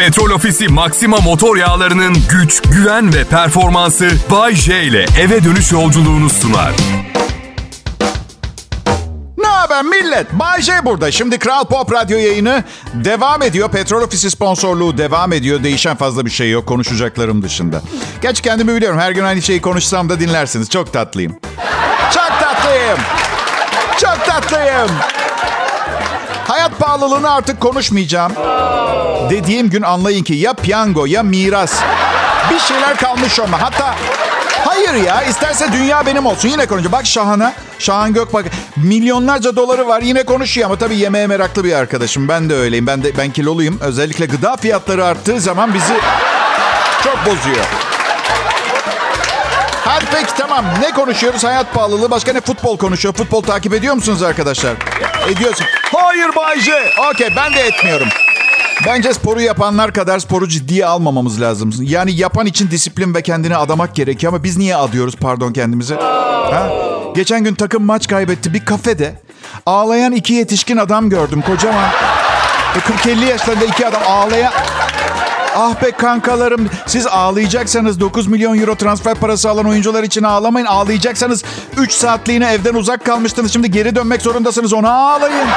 Petrol Ofisi Maxima motor yağlarının güç, güven ve performansı Bay J ile eve dönüş yolculuğunu sunar. Ne haber millet? Bay J burada. Şimdi Kral Pop Radyo yayını devam ediyor. Petrol Ofisi sponsorluğu devam ediyor. Değişen fazla bir şey yok konuşacaklarım dışında. Geç kendimi biliyorum. Her gün aynı şeyi konuşsam da dinlersiniz. Çok tatlıyım. Çok tatlıyım. Çok tatlıyım. Hayat pahalılığını artık konuşmayacağım. Dediğim gün anlayın ki ya piyango ya miras. Bir şeyler kalmış ama. Hatta hayır ya isterse dünya benim olsun. Yine konuşacağım. Bak Şahan'a. Şahan Gökbak milyonlarca doları var. Yine konuşuyor ama tabii yemeğe meraklı bir arkadaşım. Ben de öyleyim. Ben de ben kiloluyum. Özellikle gıda fiyatları arttığı zaman bizi çok bozuyor. Hadi peki tamam. Ne konuşuyoruz? Hayat pahalılığı. Başka ne futbol konuşuyor? Futbol takip ediyor musunuz arkadaşlar? Ediyorsun. Hayır Bayce. Okey ben de etmiyorum. Bence sporu yapanlar kadar sporu ciddiye almamamız lazım. Yani yapan için disiplin ve kendini adamak gerekiyor ama biz niye adıyoruz pardon kendimize? Ha? Geçen gün takım maç kaybetti bir kafede. Ağlayan iki yetişkin adam gördüm kocaman. 40-50 yaşlarında iki adam ağlayan... Ah be kankalarım siz ağlayacaksanız 9 milyon euro transfer parası alan oyuncular için ağlamayın. Ağlayacaksanız 3 saatliğine evden uzak kalmıştınız. Şimdi geri dönmek zorundasınız ona ağlayın.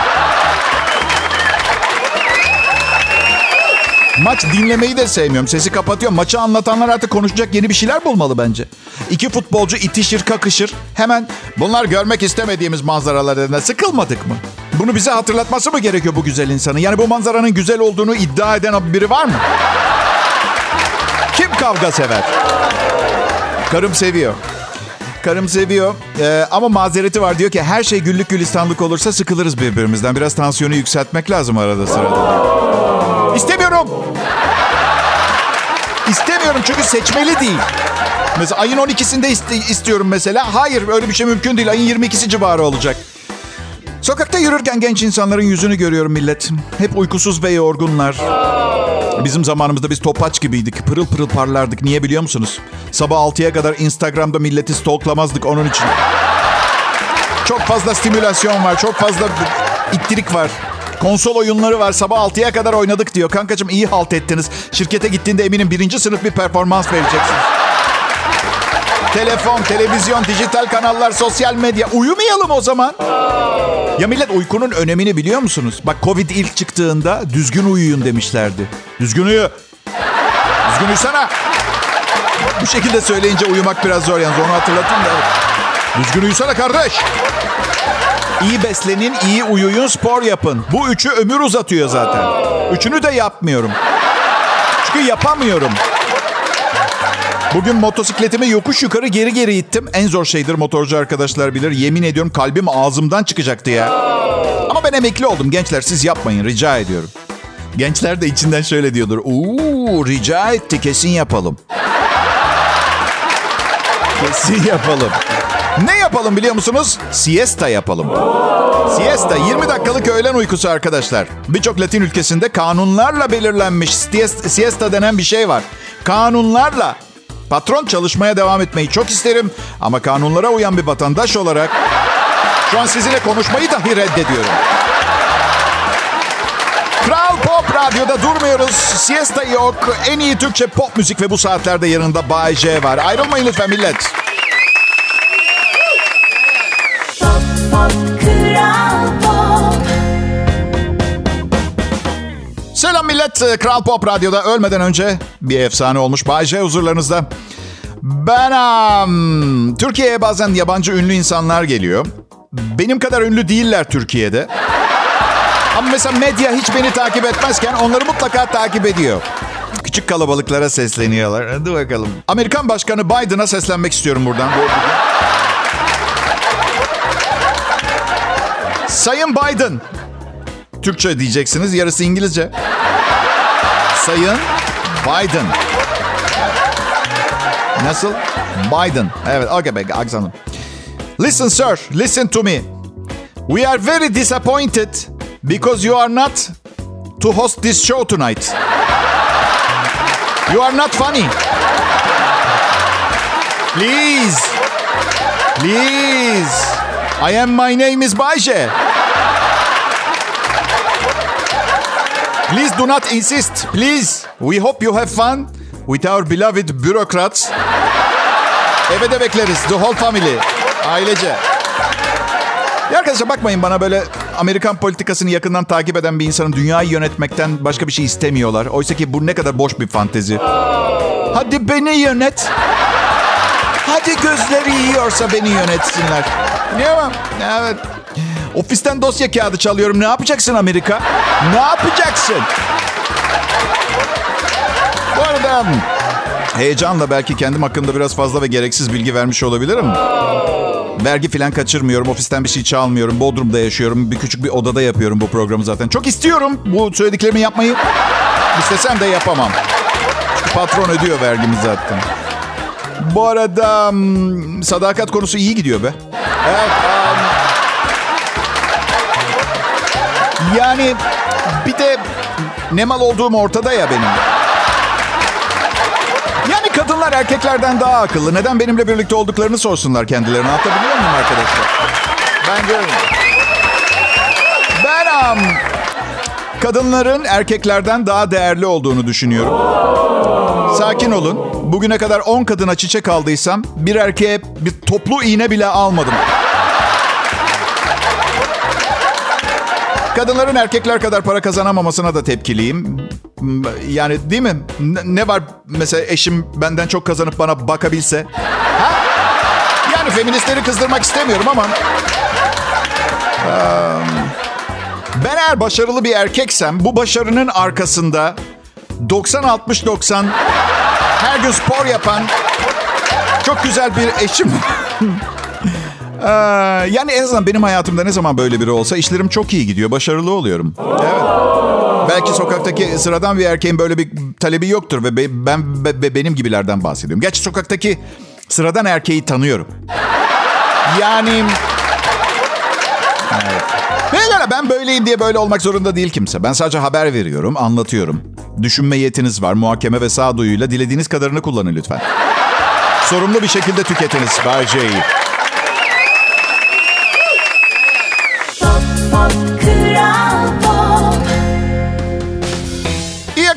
Maç dinlemeyi de sevmiyorum. Sesi kapatıyorum. Maçı anlatanlar artık konuşacak yeni bir şeyler bulmalı bence. İki futbolcu itişir kakışır. Hemen bunlar görmek istemediğimiz manzaralarına sıkılmadık mı? Bunu bize hatırlatması mı gerekiyor bu güzel insanın? Yani bu manzaranın güzel olduğunu iddia eden biri var mı? Kim kavga sever? Karım seviyor. Karım seviyor ee, ama mazereti var. Diyor ki her şey güllük gülistanlık olursa sıkılırız birbirimizden. Biraz tansiyonu yükseltmek lazım arada sırada. İstemiyorum. İstemiyorum çünkü seçmeli değil. Mesela ayın 12'sinde iste- istiyorum mesela. Hayır öyle bir şey mümkün değil. Ayın 22'si civarı olacak. Sokakta yürürken genç insanların yüzünü görüyorum millet. Hep uykusuz ve yorgunlar. Bizim zamanımızda biz topaç gibiydik. Pırıl pırıl parlardık. Niye biliyor musunuz? Sabah 6'ya kadar Instagram'da milleti stalklamazdık onun için. Çok fazla stimülasyon var. Çok fazla ittirik var. Konsol oyunları var. Sabah 6'ya kadar oynadık diyor. Kankacığım iyi halt ettiniz. Şirkete gittiğinde eminim birinci sınıf bir performans vereceksin. Telefon, televizyon, dijital kanallar, sosyal medya. Uyumayalım o zaman. Ya millet uykunun önemini biliyor musunuz? Bak Covid ilk çıktığında düzgün uyuyun demişlerdi. Düzgün uyu. Düzgün uyusana. Bu şekilde söyleyince uyumak biraz zor yalnız onu hatırlatın da. Düzgün uyusana kardeş. İyi beslenin, iyi uyuyun, spor yapın. Bu üçü ömür uzatıyor zaten. Üçünü de yapmıyorum. Çünkü yapamıyorum. Bugün motosikletimi yokuş yukarı geri geri ittim. En zor şeydir motorcu arkadaşlar bilir. Yemin ediyorum kalbim ağzımdan çıkacaktı ya. Ama ben emekli oldum gençler siz yapmayın rica ediyorum. Gençler de içinden şöyle diyordur. Uuu rica etti kesin yapalım. Kesin yapalım. Ne yapalım biliyor musunuz? Siesta yapalım. Siesta 20 dakikalık öğlen uykusu arkadaşlar. Birçok Latin ülkesinde kanunlarla belirlenmiş siesta denen bir şey var. Kanunlarla. Patron çalışmaya devam etmeyi çok isterim ama kanunlara uyan bir vatandaş olarak şu an sizinle konuşmayı dahi reddediyorum. Kral Pop Radyo'da durmuyoruz. Siesta yok. En iyi Türkçe pop müzik ve bu saatlerde yanında Bay J var. Ayrılmayın lütfen millet. Selam millet. Kral Pop Radyo'da ölmeden önce bir efsane olmuş. Bay J huzurlarınızda. Ben um, Türkiye'ye bazen yabancı ünlü insanlar geliyor. Benim kadar ünlü değiller Türkiye'de. Ama mesela medya hiç beni takip etmezken onları mutlaka takip ediyor. Küçük kalabalıklara sesleniyorlar. Hadi bakalım. Amerikan Başkanı Biden'a seslenmek istiyorum buradan. Sayın Biden. Türkçe diyeceksiniz, yarısı İngilizce. Sayın Biden. Nasıl? Biden. Evet, okay be, aksanım. Listen sir, listen to me. We are very disappointed because you are not to host this show tonight. You are not funny. Please. Please. I am, my name is Bayce. Please do not insist. Please. We hope you have fun with our beloved bureaucrats. Eve de bekleriz. The whole family. Ailece. Ya arkadaşlar bakmayın bana böyle Amerikan politikasını yakından takip eden bir insanın dünyayı yönetmekten başka bir şey istemiyorlar. Oysa ki bu ne kadar boş bir fantezi. Hadi beni yönet. Hadi gözleri yiyorsa beni yönetsinler. Niye mi? Evet. Ofisten dosya kağıdı çalıyorum. Ne yapacaksın Amerika? Ne yapacaksın? Bu arada heyecanla belki kendim hakkında biraz fazla ve gereksiz bilgi vermiş olabilirim. Vergi falan kaçırmıyorum. Ofisten bir şey çalmıyorum. Bodrum'da yaşıyorum. Bir küçük bir odada yapıyorum bu programı zaten. Çok istiyorum bu söylediklerimi yapmayı. İstesem de yapamam. Çünkü patron ödüyor vergimi zaten. Bu arada hmm, sadakat konusu iyi gidiyor be. Evet. Yani bir de ne mal olduğum ortada ya benim. Yani kadınlar erkeklerden daha akıllı. Neden benimle birlikte olduklarını sorsunlar kendilerine. Anlatabiliyor muyum arkadaşlar? Bence öyle. Ben um, kadınların erkeklerden daha değerli olduğunu düşünüyorum. Sakin olun. Bugüne kadar 10 kadına çiçek aldıysam bir erkeğe bir toplu iğne bile almadım. Kadınların erkekler kadar para kazanamamasına da tepkiliyim. Yani değil mi? Ne- var mesela eşim benden çok kazanıp bana bakabilse? Ha? Yani feministleri kızdırmak istemiyorum ama... Ben eğer başarılı bir erkeksem bu başarının arkasında 90-60-90 her gün spor yapan çok güzel bir eşim. Ee, yani en azından benim hayatımda ne zaman böyle biri olsa işlerim çok iyi gidiyor. Başarılı oluyorum. Evet. Belki sokaktaki sıradan bir erkeğin böyle bir talebi yoktur ve be- ben be- be- benim gibilerden bahsediyorum. Gerçi sokaktaki sıradan erkeği tanıyorum. Yani Evet. Pekala ben böyleyim diye böyle olmak zorunda değil kimse. Ben sadece haber veriyorum, anlatıyorum. Düşünme yetiniz var, muhakeme ve sağduyuyla dilediğiniz kadarını kullanın lütfen. Sorumlu bir şekilde tüketiniz Bay J'yi.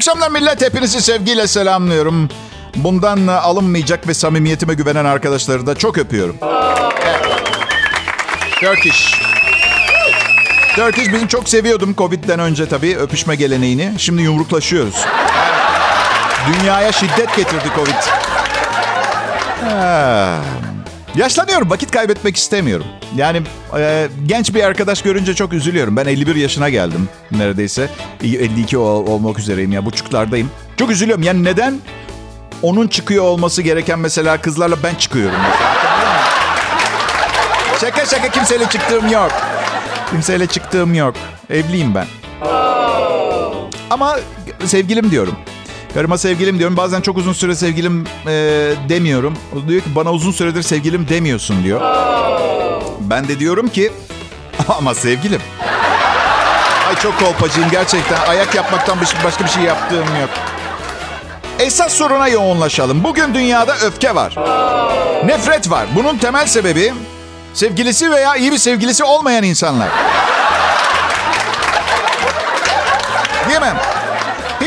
Akşamlar millet. Hepinizi sevgiyle selamlıyorum. Bundan alınmayacak ve samimiyetime güvenen arkadaşları da çok öpüyorum. Evet. Turkish. Turkish bizim çok seviyordum Covid'den önce tabii öpüşme geleneğini. Şimdi yumruklaşıyoruz. Dünyaya şiddet getirdi Covid. Ha. Yaşlanıyorum, vakit kaybetmek istemiyorum. Yani e, genç bir arkadaş görünce çok üzülüyorum. Ben 51 yaşına geldim neredeyse. 52 ol- olmak üzereyim ya, buçuklardayım. Çok üzülüyorum. Yani neden onun çıkıyor olması gereken mesela kızlarla ben çıkıyorum. Şaka şaka kimseyle çıktığım yok. Kimseyle çıktığım yok. Evliyim ben. Ama sevgilim diyorum. Karıma sevgilim diyorum. Bazen çok uzun süre sevgilim e, demiyorum. O diyor ki bana uzun süredir sevgilim demiyorsun diyor. Ben de diyorum ki ama sevgilim. Ay çok kolpacıyım gerçekten. Ayak yapmaktan bir- başka bir şey yaptığım yok. Esas soruna yoğunlaşalım. Bugün dünyada öfke var. Nefret var. Bunun temel sebebi sevgilisi veya iyi bir sevgilisi olmayan insanlar.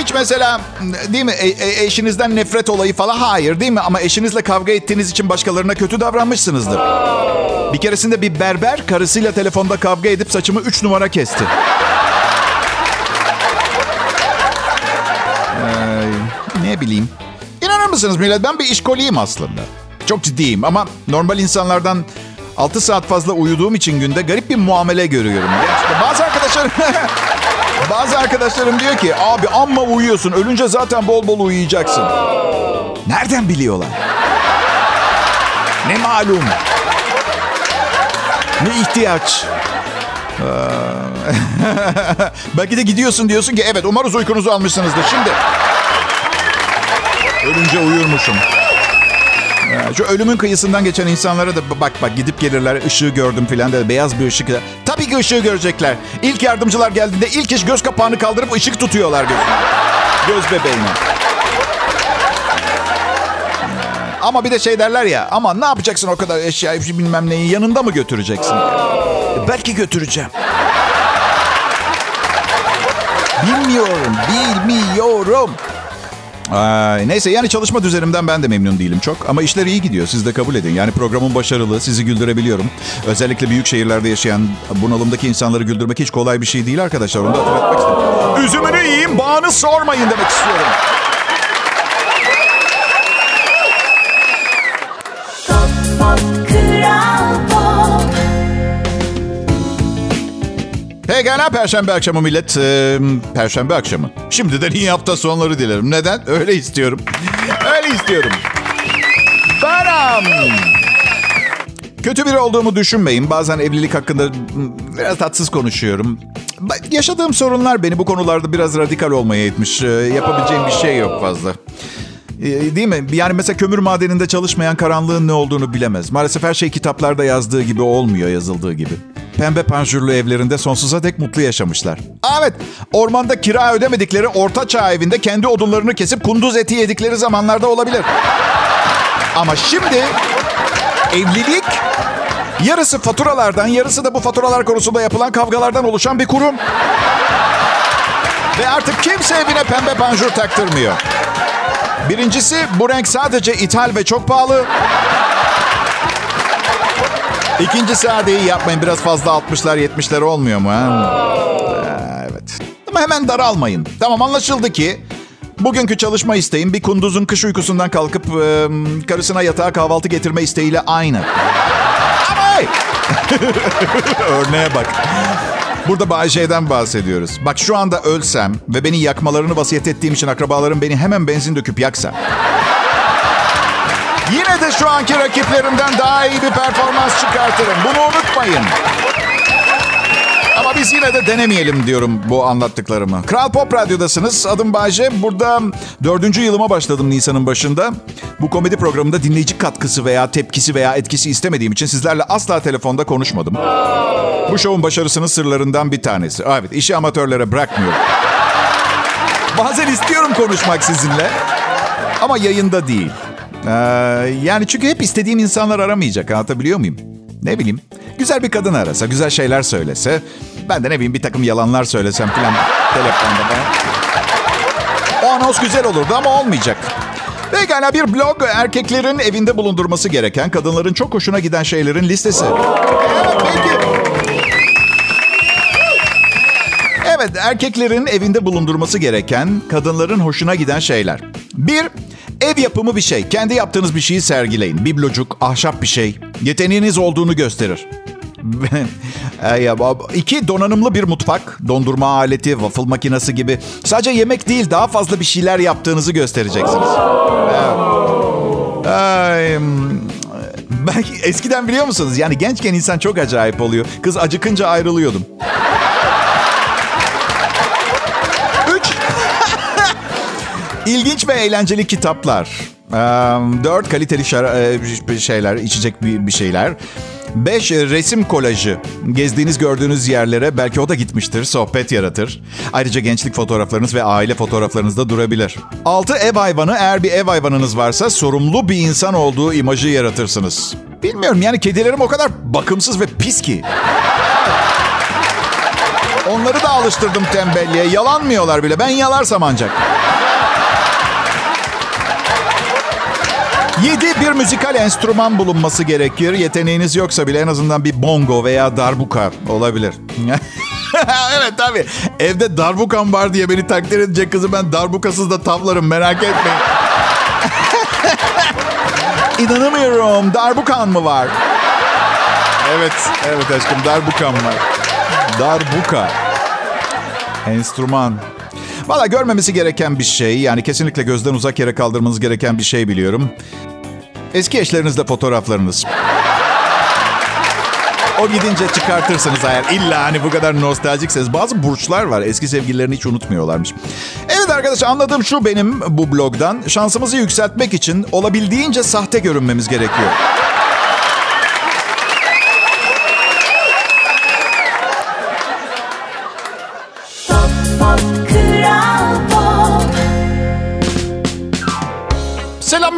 Hiç mesela değil mi e- e- eşinizden nefret olayı falan hayır değil mi? Ama eşinizle kavga ettiğiniz için başkalarına kötü davranmışsınızdır. Bir keresinde bir berber karısıyla telefonda kavga edip saçımı 3 numara kesti. Ee, ne bileyim. İnanır mısınız millet ben bir işkoliyim aslında. Çok ciddiyim ama normal insanlardan 6 saat fazla uyuduğum için günde garip bir muamele görüyorum. Gerçekten bazı arkadaşlarım bazı arkadaşlarım diyor ki abi amma uyuyorsun ölünce zaten bol bol uyuyacaksın. Nereden biliyorlar? Ne malum? Ne ihtiyaç? Ee, Belki de gidiyorsun diyorsun ki evet umarız uykunuzu almışsınızdır. Şimdi ölünce uyurmuşum. Ya, Şu ölümün kıyısından geçen insanlara da bak bak gidip gelirler ışığı gördüm filan da beyaz bir ışık. Tabii ki ışığı görecekler. İlk yardımcılar geldiğinde ilk iş göz kapağını kaldırıp ışık tutuyorlar gözüne. Göz bebeğine. Ama bir de şey derler ya ama ne yapacaksın o kadar eşyayı bilmem neyi yanında mı götüreceksin? E, Belki götüreceğim. Bilmiyorum, bilmiyorum. Ay, neyse yani çalışma düzenimden ben de memnun değilim çok. Ama işler iyi gidiyor siz de kabul edin. Yani programın başarılı sizi güldürebiliyorum. Özellikle büyük şehirlerde yaşayan bunalımdaki insanları güldürmek hiç kolay bir şey değil arkadaşlar. Onu da hatırlatmak istedim. Üzümünü yiyeyim bağını sormayın demek istiyorum. Pekala Perşembe akşamı millet. Ee, Perşembe akşamı. Şimdiden iyi hafta sonları dilerim. Neden? Öyle istiyorum. Öyle istiyorum. Baram. Kötü biri olduğumu düşünmeyin. Bazen evlilik hakkında biraz tatsız konuşuyorum. Yaşadığım sorunlar beni bu konularda biraz radikal olmaya itmiş. Yapabileceğim bir şey yok fazla. Değil mi? Yani mesela kömür madeninde çalışmayan karanlığın ne olduğunu bilemez. Maalesef her şey kitaplarda yazdığı gibi olmuyor yazıldığı gibi pembe panjurlu evlerinde sonsuza dek mutlu yaşamışlar. Evet, ormanda kira ödemedikleri orta çağ evinde kendi odunlarını kesip kunduz eti yedikleri zamanlarda olabilir. Ama şimdi evlilik yarısı faturalardan, yarısı da bu faturalar konusunda yapılan kavgalardan oluşan bir kurum. Ve artık kimse evine pembe panjur taktırmıyor. Birincisi bu renk sadece ithal ve çok pahalı. İkincisi hadi yapmayın. Biraz fazla 60'lar 70'ler olmuyor mu? Ha? Evet. Ama hemen daralmayın. Tamam anlaşıldı ki bugünkü çalışma isteğim bir kunduzun kış uykusundan kalkıp e, karısına yatağa kahvaltı getirme isteğiyle aynı. Ama! Örneğe bak. Burada Bayce'den bahsediyoruz. Bak şu anda ölsem ve beni yakmalarını vasiyet ettiğim için akrabalarım beni hemen benzin döküp yaksa. Yine de şu anki rakiplerimden daha iyi bir performans çıkartırım. Bunu unutmayın. Ama biz yine de denemeyelim diyorum bu anlattıklarımı. Kral Pop Radyo'dasınız. Adım Bayce. Burada dördüncü yılıma başladım Nisan'ın başında. Bu komedi programında dinleyici katkısı veya tepkisi veya etkisi istemediğim için sizlerle asla telefonda konuşmadım. Bu şovun başarısının sırlarından bir tanesi. Evet, işi amatörlere bırakmıyorum. Bazen istiyorum konuşmak sizinle. Ama yayında değil. Ee, yani çünkü hep istediğim insanlar aramayacak. Anlatabiliyor muyum? Ne bileyim. Güzel bir kadın arasa, güzel şeyler söylese. Ben de ne bileyim bir takım yalanlar söylesem falan telefonda bana. O anons güzel olurdu ama olmayacak. Pekala bir blog erkeklerin evinde bulundurması gereken, kadınların çok hoşuna giden şeylerin listesi. Evet peki. Evet erkeklerin evinde bulundurması gereken, kadınların hoşuna giden şeyler. Bir, Ev yapımı bir şey. Kendi yaptığınız bir şeyi sergileyin. Biblocuk, ahşap bir şey. Yeteneğiniz olduğunu gösterir. İki, donanımlı bir mutfak. Dondurma aleti, waffle makinesi gibi. Sadece yemek değil, daha fazla bir şeyler yaptığınızı göstereceksiniz. Ay, ben eskiden biliyor musunuz? Yani gençken insan çok acayip oluyor. Kız acıkınca ayrılıyordum. İlginç ve eğlenceli kitaplar. Dört kaliteli şeyler, içecek bir şeyler. Beş resim kolajı. Gezdiğiniz gördüğünüz yerlere belki o da gitmiştir. Sohbet yaratır. Ayrıca gençlik fotoğraflarınız ve aile fotoğraflarınız da durabilir. Altı ev hayvanı. Eğer bir ev hayvanınız varsa sorumlu bir insan olduğu imajı yaratırsınız. Bilmiyorum yani kedilerim o kadar bakımsız ve pis ki. Onları da alıştırdım tembelliğe. Yalanmıyorlar bile. Ben yalarsam ancak. Yedi bir müzikal enstrüman bulunması gerekir. Yeteneğiniz yoksa bile en azından bir bongo veya darbuka olabilir. evet tabii. Evde darbukam var diye beni takdir edecek kızı ben darbukasız da tavlarım merak etmeyin. İnanamıyorum. Darbukan mı var? Evet, evet aşkım darbukan var. Darbuka. Enstrüman. Valla görmemesi gereken bir şey. Yani kesinlikle gözden uzak yere kaldırmanız gereken bir şey biliyorum. Eski eşlerinizle fotoğraflarınız. O gidince çıkartırsınız eğer illa hani bu kadar nostaljikseniz. Bazı burçlar var eski sevgililerini hiç unutmuyorlarmış. Evet arkadaşlar anladığım şu benim bu blogdan. Şansımızı yükseltmek için olabildiğince sahte görünmemiz gerekiyor.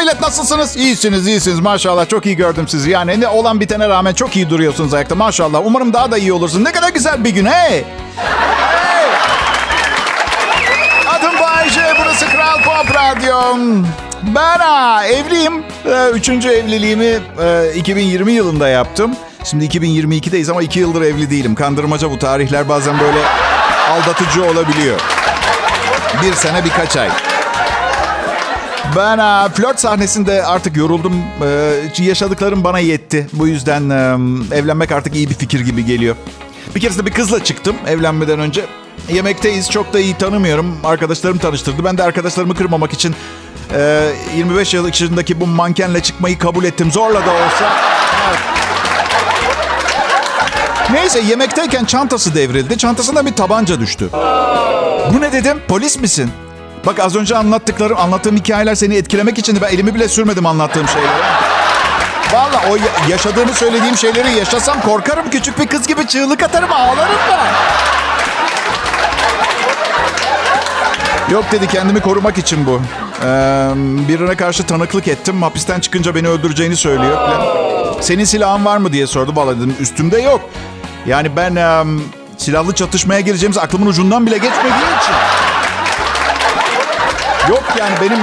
Millet nasılsınız? İyisiniz, iyisiniz. Maşallah çok iyi gördüm sizi. Yani ne olan bitene rağmen çok iyi duruyorsunuz ayakta. Maşallah. Umarım daha da iyi olursunuz. Ne kadar güzel bir gün. Hey! hey! Radyo. Ben ha, evliyim. Ee, Üçüncü evliliğimi e, 2020 yılında yaptım. Şimdi 2022'deyiz ama iki yıldır evli değilim. Kandırmaca bu tarihler bazen böyle aldatıcı olabiliyor. Bir sene birkaç ay. Ben ha, flört sahnesinde artık yoruldum. Ee, yaşadıklarım bana yetti. Bu yüzden e, evlenmek artık iyi bir fikir gibi geliyor. Bir keresinde bir kızla çıktım evlenmeden önce. Yemekteyiz. Çok da iyi tanımıyorum. Arkadaşlarım tanıştırdı. Ben de arkadaşlarımı kırmamak için e, 25 yıllık yaşındaki bu mankenle çıkmayı kabul ettim. Zorla da olsa. Neyse yemekteyken çantası devrildi. Çantasından bir tabanca düştü. Bu ne dedim? Polis misin? Bak az önce anlattıklarım, anlattığım hikayeler seni etkilemek için ben elimi bile sürmedim anlattığım şeylere. Valla o yaşadığımı söylediğim şeyleri yaşasam korkarım. Küçük bir kız gibi çığlık atarım ağlarım ben. Yok dedi kendimi korumak için bu. Ee, birine karşı tanıklık ettim. Hapisten çıkınca beni öldüreceğini söylüyor. Senin silahın var mı diye sordu. Valla dedim üstümde yok. Yani ben e, silahlı çatışmaya gireceğimiz aklımın ucundan bile geçmediği için. Yok yani benim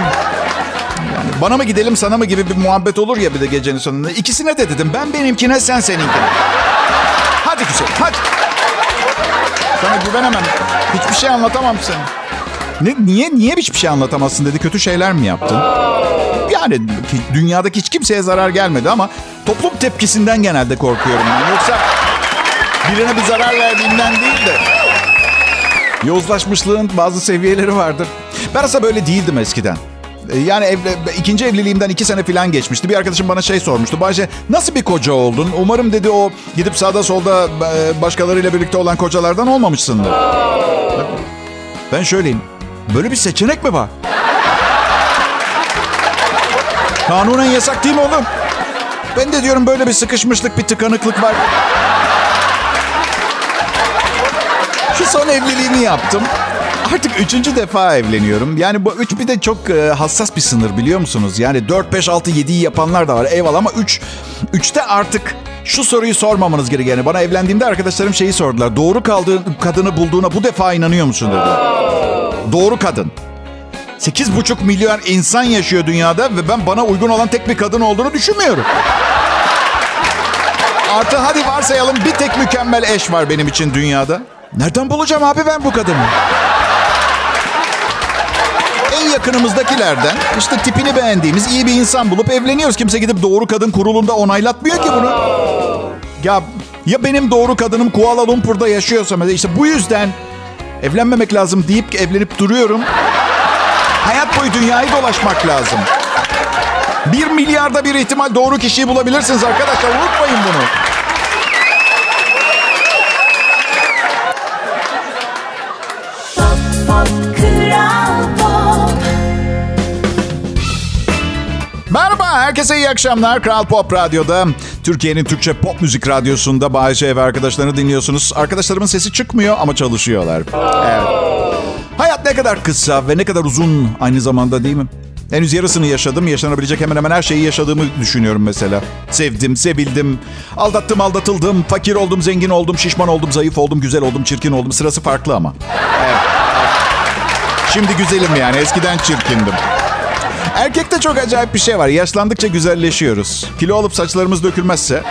yani bana mı gidelim sana mı gibi bir muhabbet olur ya bir de gecenin sonunda. İkisine de dedim. Ben benimkine sen seninkine. Hadi güzel hadi. Sana güvenemem. Hiçbir şey anlatamam sana. Ne, niye niye hiçbir şey anlatamazsın dedi. Kötü şeyler mi yaptın? Yani dünyadaki hiç kimseye zarar gelmedi ama toplum tepkisinden genelde korkuyorum ben. Yoksa birine bir zarar verdiğimden değil de yozlaşmışlığın bazı seviyeleri vardır. Ben aslında böyle değildim eskiden. Yani evle, ikinci evliliğimden iki sene falan geçmişti. Bir arkadaşım bana şey sormuştu. Bayce nasıl bir koca oldun? Umarım dedi o gidip sağda solda başkalarıyla birlikte olan kocalardan olmamışsındır. Ben şöyleyim. Böyle bir seçenek mi var? Kanunen yasak değil mi oğlum? Ben de diyorum böyle bir sıkışmışlık, bir tıkanıklık var. Şu son evliliğimi yaptım. Artık üçüncü defa evleniyorum. Yani bu üç bir de çok e, hassas bir sınır biliyor musunuz? Yani 4, 5, 6, 7'yi yapanlar da var. Eyvallah ama 3, 3'te artık şu soruyu sormamanız gerekiyor. Yani bana evlendiğimde arkadaşlarım şeyi sordular. Doğru kaldığı kadını bulduğuna bu defa inanıyor musun dedi. Doğru kadın. 8,5 milyon insan yaşıyor dünyada ve ben bana uygun olan tek bir kadın olduğunu düşünmüyorum. Artı hadi varsayalım bir tek mükemmel eş var benim için dünyada. Nereden bulacağım abi ben bu kadını? En yakınımızdakilerden işte tipini beğendiğimiz iyi bir insan bulup evleniyoruz. Kimse gidip doğru kadın kurulunda onaylatmıyor ki bunu. Ya ya benim doğru kadınım Kuala Lumpur'da yaşıyorsa mesela işte bu yüzden evlenmemek lazım deyip evlenip duruyorum. Hayat boyu dünyayı dolaşmak lazım. Bir milyarda bir ihtimal doğru kişiyi bulabilirsiniz arkadaşlar. Unutmayın bunu. Herkese iyi akşamlar. Kral Pop Radyo'da, Türkiye'nin Türkçe pop müzik radyosunda Bayece ve arkadaşlarını dinliyorsunuz. Arkadaşlarımın sesi çıkmıyor ama çalışıyorlar. Evet. Hayat ne kadar kısa ve ne kadar uzun aynı zamanda değil mi? Henüz yarısını yaşadım. Yaşanabilecek hemen hemen her şeyi yaşadığımı düşünüyorum mesela. Sevdim, sevildim, aldattım, aldatıldım, fakir oldum, zengin oldum, şişman oldum, zayıf oldum, güzel oldum, çirkin oldum. Sırası farklı ama. Evet. Şimdi güzelim yani. Eskiden çirkindim. Erkekte çok acayip bir şey var. Yaşlandıkça güzelleşiyoruz. Kilo alıp saçlarımız dökülmezse...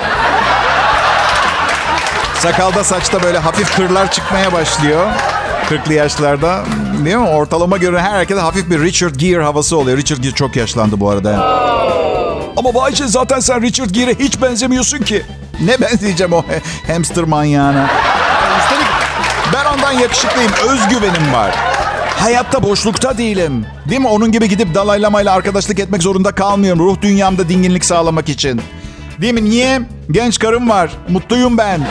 Sakalda saçta böyle hafif kırlar çıkmaya başlıyor. 40'lı yaşlarda. Değil mi? Ortalama göre her erkekte hafif bir Richard Gere havası oluyor. Richard Gere çok yaşlandı bu arada. Ama Bayce zaten sen Richard Gere'e hiç benzemiyorsun ki. Ne benzeyeceğim o hamster manyağına? Üstelik ben ondan yakışıklıyım. Özgüvenim var. Hayatta boşlukta değilim. Değil mi? Onun gibi gidip dalaylamayla arkadaşlık etmek zorunda kalmıyorum. Ruh dünyamda dinginlik sağlamak için. Değil mi? Niye? Genç karım var. Mutluyum ben.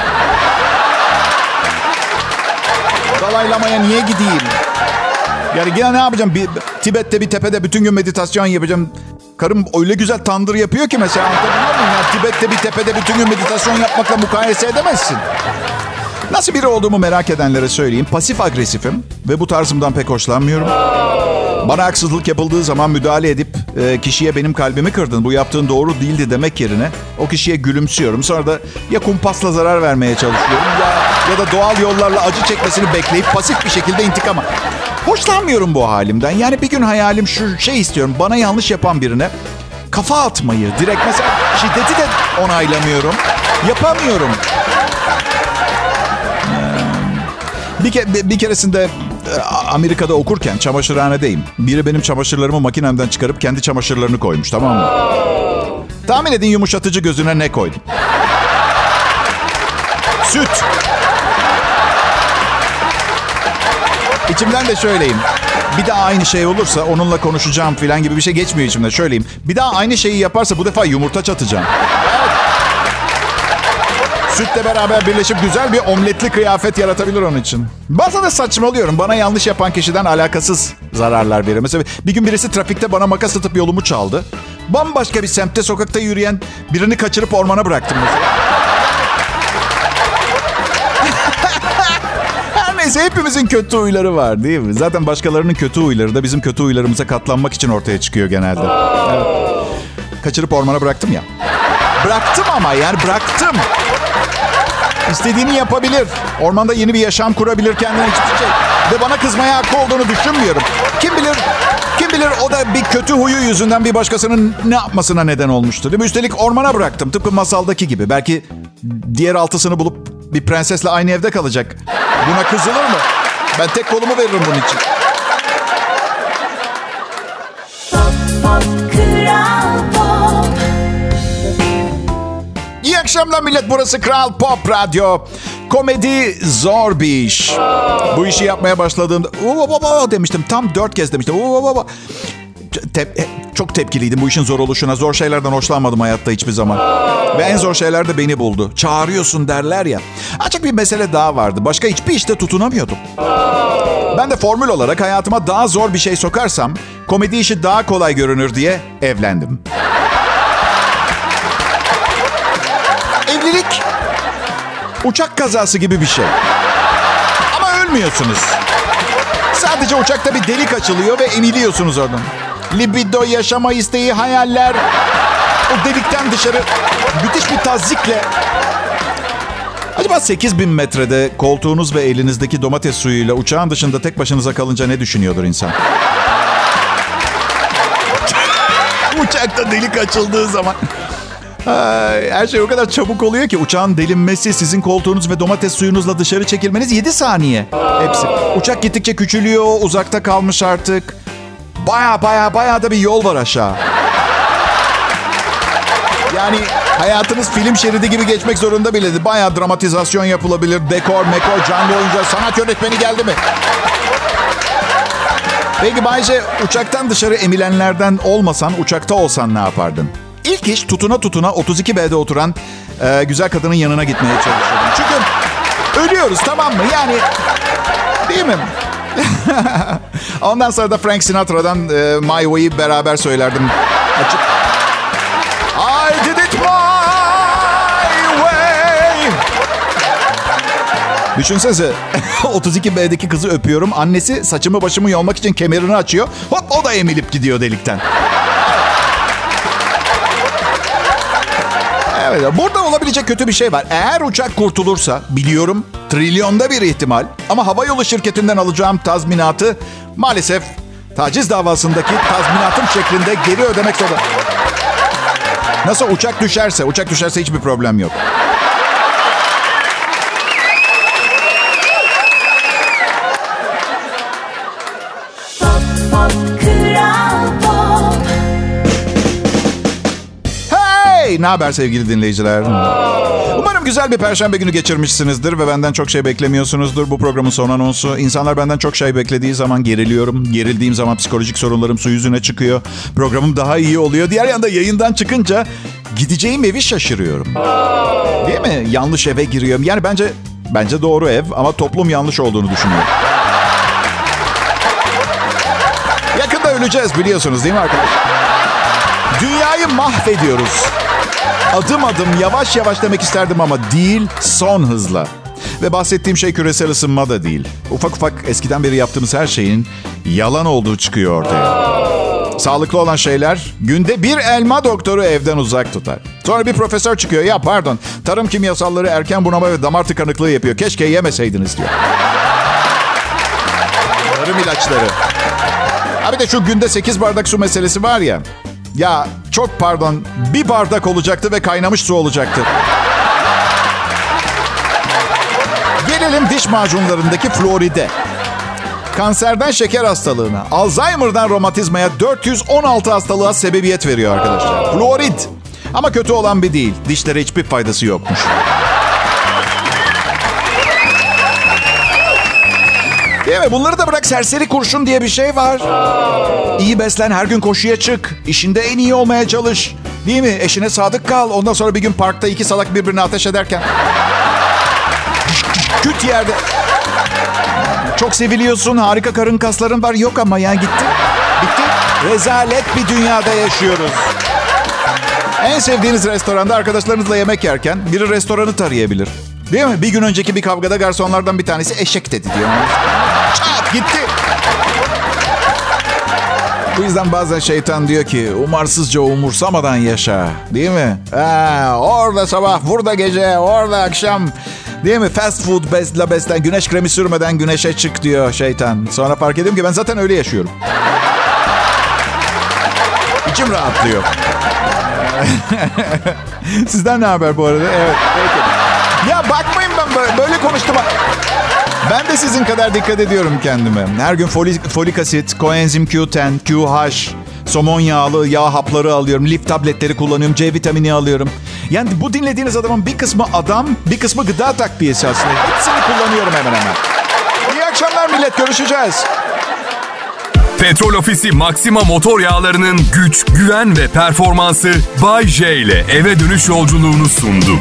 Dalaylamaya niye gideyim? Yani yine ne yapacağım? Bir, Tibet'te bir tepede bütün gün meditasyon yapacağım. Karım öyle güzel tandır yapıyor ki mesela anlatabiliyor Tibet'te bir tepede bütün gün meditasyon yapmakla mukayese edemezsin. Nasıl biri olduğumu merak edenlere söyleyeyim. Pasif agresifim ve bu tarzımdan pek hoşlanmıyorum. Bana haksızlık yapıldığı zaman müdahale edip e, kişiye benim kalbimi kırdın, bu yaptığın doğru değildi demek yerine o kişiye gülümsüyorum. Sonra da ya kumpasla zarar vermeye çalışıyorum ya, ya da doğal yollarla acı çekmesini bekleyip pasif bir şekilde intikama. Hoşlanmıyorum bu halimden. Yani bir gün hayalim şu şey istiyorum. Bana yanlış yapan birine kafa atmayı. Direkt mesela şiddeti de onaylamıyorum. Yapamıyorum. Bir, ke- bir keresinde e, Amerika'da okurken çamaşırhanedeyim. Biri benim çamaşırlarımı makinemden çıkarıp kendi çamaşırlarını koymuş tamam mı? Tahmin edin yumuşatıcı gözüne ne koydum? Süt. İçimden de şöyleyim. Bir daha aynı şey olursa onunla konuşacağım falan gibi bir şey geçmiyor içimden. Şöyleyim. Bir daha aynı şeyi yaparsa bu defa yumurta çatacağım. Sütle beraber birleşip güzel bir omletli kıyafet yaratabilir onun için. Bazen de saçmalıyorum. Bana yanlış yapan kişiden alakasız zararlar veriyor. Mesela bir gün birisi trafikte bana makas atıp yolumu çaldı. Bambaşka bir semtte sokakta yürüyen birini kaçırıp ormana bıraktım mesela. Neyse hepimizin kötü huyları var değil mi? Zaten başkalarının kötü huyları da bizim kötü huylarımıza katlanmak için ortaya çıkıyor genelde. Evet. Kaçırıp ormana bıraktım ya. Bıraktım ama yani bıraktım. İstediğini yapabilir. Ormanda yeni bir yaşam kurabilir kendine hiçbir. Ve bana kızmaya hakkı olduğunu düşünmüyorum. Kim bilir kim bilir o da bir kötü huyu yüzünden bir başkasının ne yapmasına neden olmuştu. Değil mi? Üstelik ormana bıraktım. Tıpkı masaldaki gibi. Belki diğer altısını bulup bir prensesle aynı evde kalacak. Buna kızılır mı? Ben tek kolumu veririm bunun için. Akşamlar millet. Burası Kral Pop Radyo. Komedi zor bir iş. Bu işi yapmaya başladığımda "Oo, baba" demiştim. Tam dört kez demiştim. "Oo, baba." Tep- e, çok tepkiliydim bu işin zor oluşuna. Zor şeylerden hoşlanmadım hayatta hiçbir zaman. Ve en zor şeyler de beni buldu. Çağırıyorsun derler ya. Açık bir mesele daha vardı. Başka hiçbir işte tutunamıyordum. Ben de formül olarak hayatıma daha zor bir şey sokarsam komedi işi daha kolay görünür diye evlendim. Evlilik uçak kazası gibi bir şey. Ama ölmüyorsunuz. Sadece uçakta bir delik açılıyor ve emiliyorsunuz oradan. Libido, yaşama isteği, hayaller. O delikten dışarı müthiş bir tazikle Acaba 8000 metrede koltuğunuz ve elinizdeki domates suyuyla uçağın dışında tek başınıza kalınca ne düşünüyordur insan? Uçakta delik açıldığı zaman. Her şey o kadar çabuk oluyor ki uçağın delinmesi, sizin koltuğunuz ve domates suyunuzla dışarı çekilmeniz 7 saniye. Hepsi. Uçak gittikçe küçülüyor, uzakta kalmış artık. Baya baya baya da bir yol var aşağı. Yani hayatınız film şeridi gibi geçmek zorunda bile. Bayağı dramatizasyon yapılabilir. Dekor, mekor, canlı oyuncu, sanat yönetmeni geldi mi? Peki Bayce uçaktan dışarı emilenlerden olmasan uçakta olsan ne yapardın? İlk iş tutuna tutuna 32B'de oturan e, güzel kadının yanına gitmeye çalışıyordum. Çünkü ölüyoruz tamam mı? Yani değil mi? Ondan sonra da Frank Sinatra'dan e, My Way'i beraber söylerdim. Açık. I did it my way. Düşünsenize 32B'deki kızı öpüyorum. Annesi saçımı başımı yolmak için kemerini açıyor. Hop o da emilip gidiyor delikten. Evet, burada olabilecek kötü bir şey var. Eğer uçak kurtulursa, biliyorum trilyonda bir ihtimal ama havayolu şirketinden alacağım tazminatı maalesef taciz davasındaki tazminatım şeklinde geri ödemek zorunda. Nasıl uçak düşerse, uçak düşerse hiçbir problem yok. Hey! Ne haber sevgili dinleyiciler? Umarım güzel bir perşembe günü geçirmişsinizdir ve benden çok şey beklemiyorsunuzdur. Bu programın son anonsu. İnsanlar benden çok şey beklediği zaman geriliyorum. Gerildiğim zaman psikolojik sorunlarım su yüzüne çıkıyor. Programım daha iyi oluyor. Diğer yanda yayından çıkınca gideceğim evi şaşırıyorum. Değil mi? Yanlış eve giriyorum. Yani bence bence doğru ev ama toplum yanlış olduğunu düşünüyor. Yakında öleceğiz biliyorsunuz değil mi arkadaşlar? Dünyayı mahvediyoruz. Adım adım yavaş yavaş demek isterdim ama değil son hızla. Ve bahsettiğim şey küresel ısınma da değil. Ufak ufak eskiden beri yaptığımız her şeyin yalan olduğu çıkıyor ortaya. Sağlıklı olan şeyler günde bir elma doktoru evden uzak tutar. Sonra bir profesör çıkıyor. Ya pardon tarım kimyasalları erken bunama ve damar tıkanıklığı yapıyor. Keşke yemeseydiniz diyor. Tarım ilaçları. Abi de şu günde 8 bardak su meselesi var ya. Ya çok pardon bir bardak olacaktı ve kaynamış su olacaktı. Gelelim diş macunlarındaki floride. Kanserden şeker hastalığına, Alzheimer'dan romatizmaya 416 hastalığa sebebiyet veriyor arkadaşlar. Florid. Ama kötü olan bir değil. Dişlere hiçbir faydası yokmuş. Mi? Bunları da bırak serseri kurşun diye bir şey var. İyi beslen, her gün koşuya çık. İşinde en iyi olmaya çalış. Değil mi? Eşine sadık kal. Ondan sonra bir gün parkta iki salak birbirine ateş ederken... Küt yerde. Çok seviliyorsun, harika karın kasların var. Yok ama ya gitti. Bitti. Rezalet bir dünyada yaşıyoruz. En sevdiğiniz restoranda arkadaşlarınızla yemek yerken biri restoranı tarayabilir. Değil mi? Bir gün önceki bir kavgada garsonlardan bir tanesi eşek dedi diyor. Gitti. Bu yüzden bazen şeytan diyor ki umarsızca umursamadan yaşa. Değil mi? Ha, orada sabah, burada gece, orada akşam. Değil mi? Fast food besle beslen, güneş kremi sürmeden güneşe çık diyor şeytan. Sonra fark ediyorum ki ben zaten öyle yaşıyorum. İçim rahatlıyor. Sizden ne haber bu arada? Evet. Peki. Ya bakmayın ben böyle, böyle konuştum. Ben de sizin kadar dikkat ediyorum kendime. Her gün folik, folik asit, koenzim Q10, QH, somon yağlı yağ hapları alıyorum. Lif tabletleri kullanıyorum. C vitamini alıyorum. Yani bu dinlediğiniz adamın bir kısmı adam, bir kısmı gıda takviyesi aslında. Hepsini kullanıyorum hemen hemen. İyi akşamlar millet. Görüşeceğiz. Petrol Ofisi Maxima motor yağlarının güç, güven ve performansı Bay J ile eve dönüş yolculuğunu sundu.